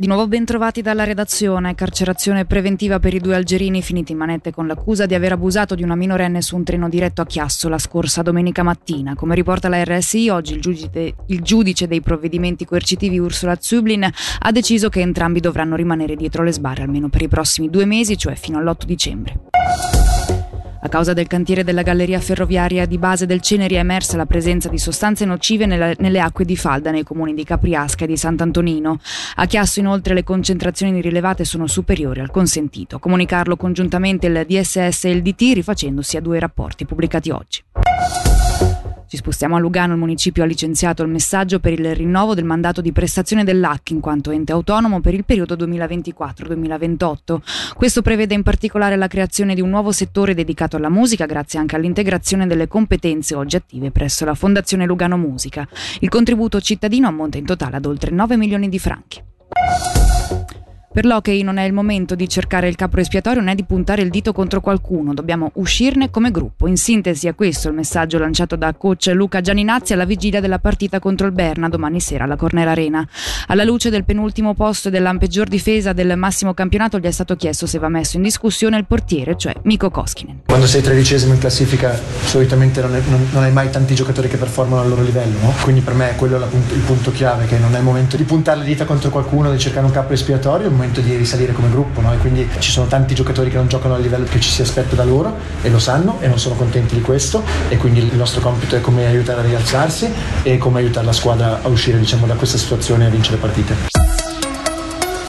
Di nuovo ben trovati dalla redazione, carcerazione preventiva per i due algerini finiti in manette con l'accusa di aver abusato di una minorenne su un treno diretto a Chiasso la scorsa domenica mattina. Come riporta la RSI, oggi il giudice, il giudice dei provvedimenti coercitivi Ursula Zublin ha deciso che entrambi dovranno rimanere dietro le sbarre almeno per i prossimi due mesi, cioè fino all'8 dicembre. A causa del cantiere della galleria ferroviaria di base del Ceneri è emersa la presenza di sostanze nocive nella, nelle acque di falda nei comuni di Capriasca e di Sant'Antonino. A Chiasso inoltre le concentrazioni rilevate sono superiori al consentito. Comunicarlo congiuntamente il DSS e il DT rifacendosi a due rapporti pubblicati oggi. Ci spostiamo a Lugano, il municipio ha licenziato il messaggio per il rinnovo del mandato di prestazione dell'AC in quanto ente autonomo per il periodo 2024-2028. Questo prevede in particolare la creazione di un nuovo settore dedicato alla musica grazie anche all'integrazione delle competenze oggi attive presso la Fondazione Lugano Musica. Il contributo cittadino ammonta in totale ad oltre 9 milioni di franchi. Per l'hockey non è il momento di cercare il capro espiatorio né di puntare il dito contro qualcuno, dobbiamo uscirne come gruppo. In sintesi è questo il messaggio lanciato da coach Luca Gianinazzi alla vigilia della partita contro il Berna domani sera alla Cornera Arena. Alla luce del penultimo posto e della peggior difesa del massimo campionato gli è stato chiesto se va messo in discussione il portiere, cioè Miko Koskinen. Quando sei tredicesimo in classifica solitamente non, è, non, non, hai mai tanti giocatori che performano al loro livello, no? quindi per me quello è il punto chiave, che non è il momento di puntare le dita contro qualcuno, di cercare un capro espiatorio, momento di risalire come gruppo no? e quindi ci sono tanti giocatori che non giocano al livello che ci si aspetta da loro e lo sanno e non sono contenti di questo e quindi il nostro compito è come aiutare a rialzarsi e come aiutare la squadra a uscire diciamo, da questa situazione e a vincere partite.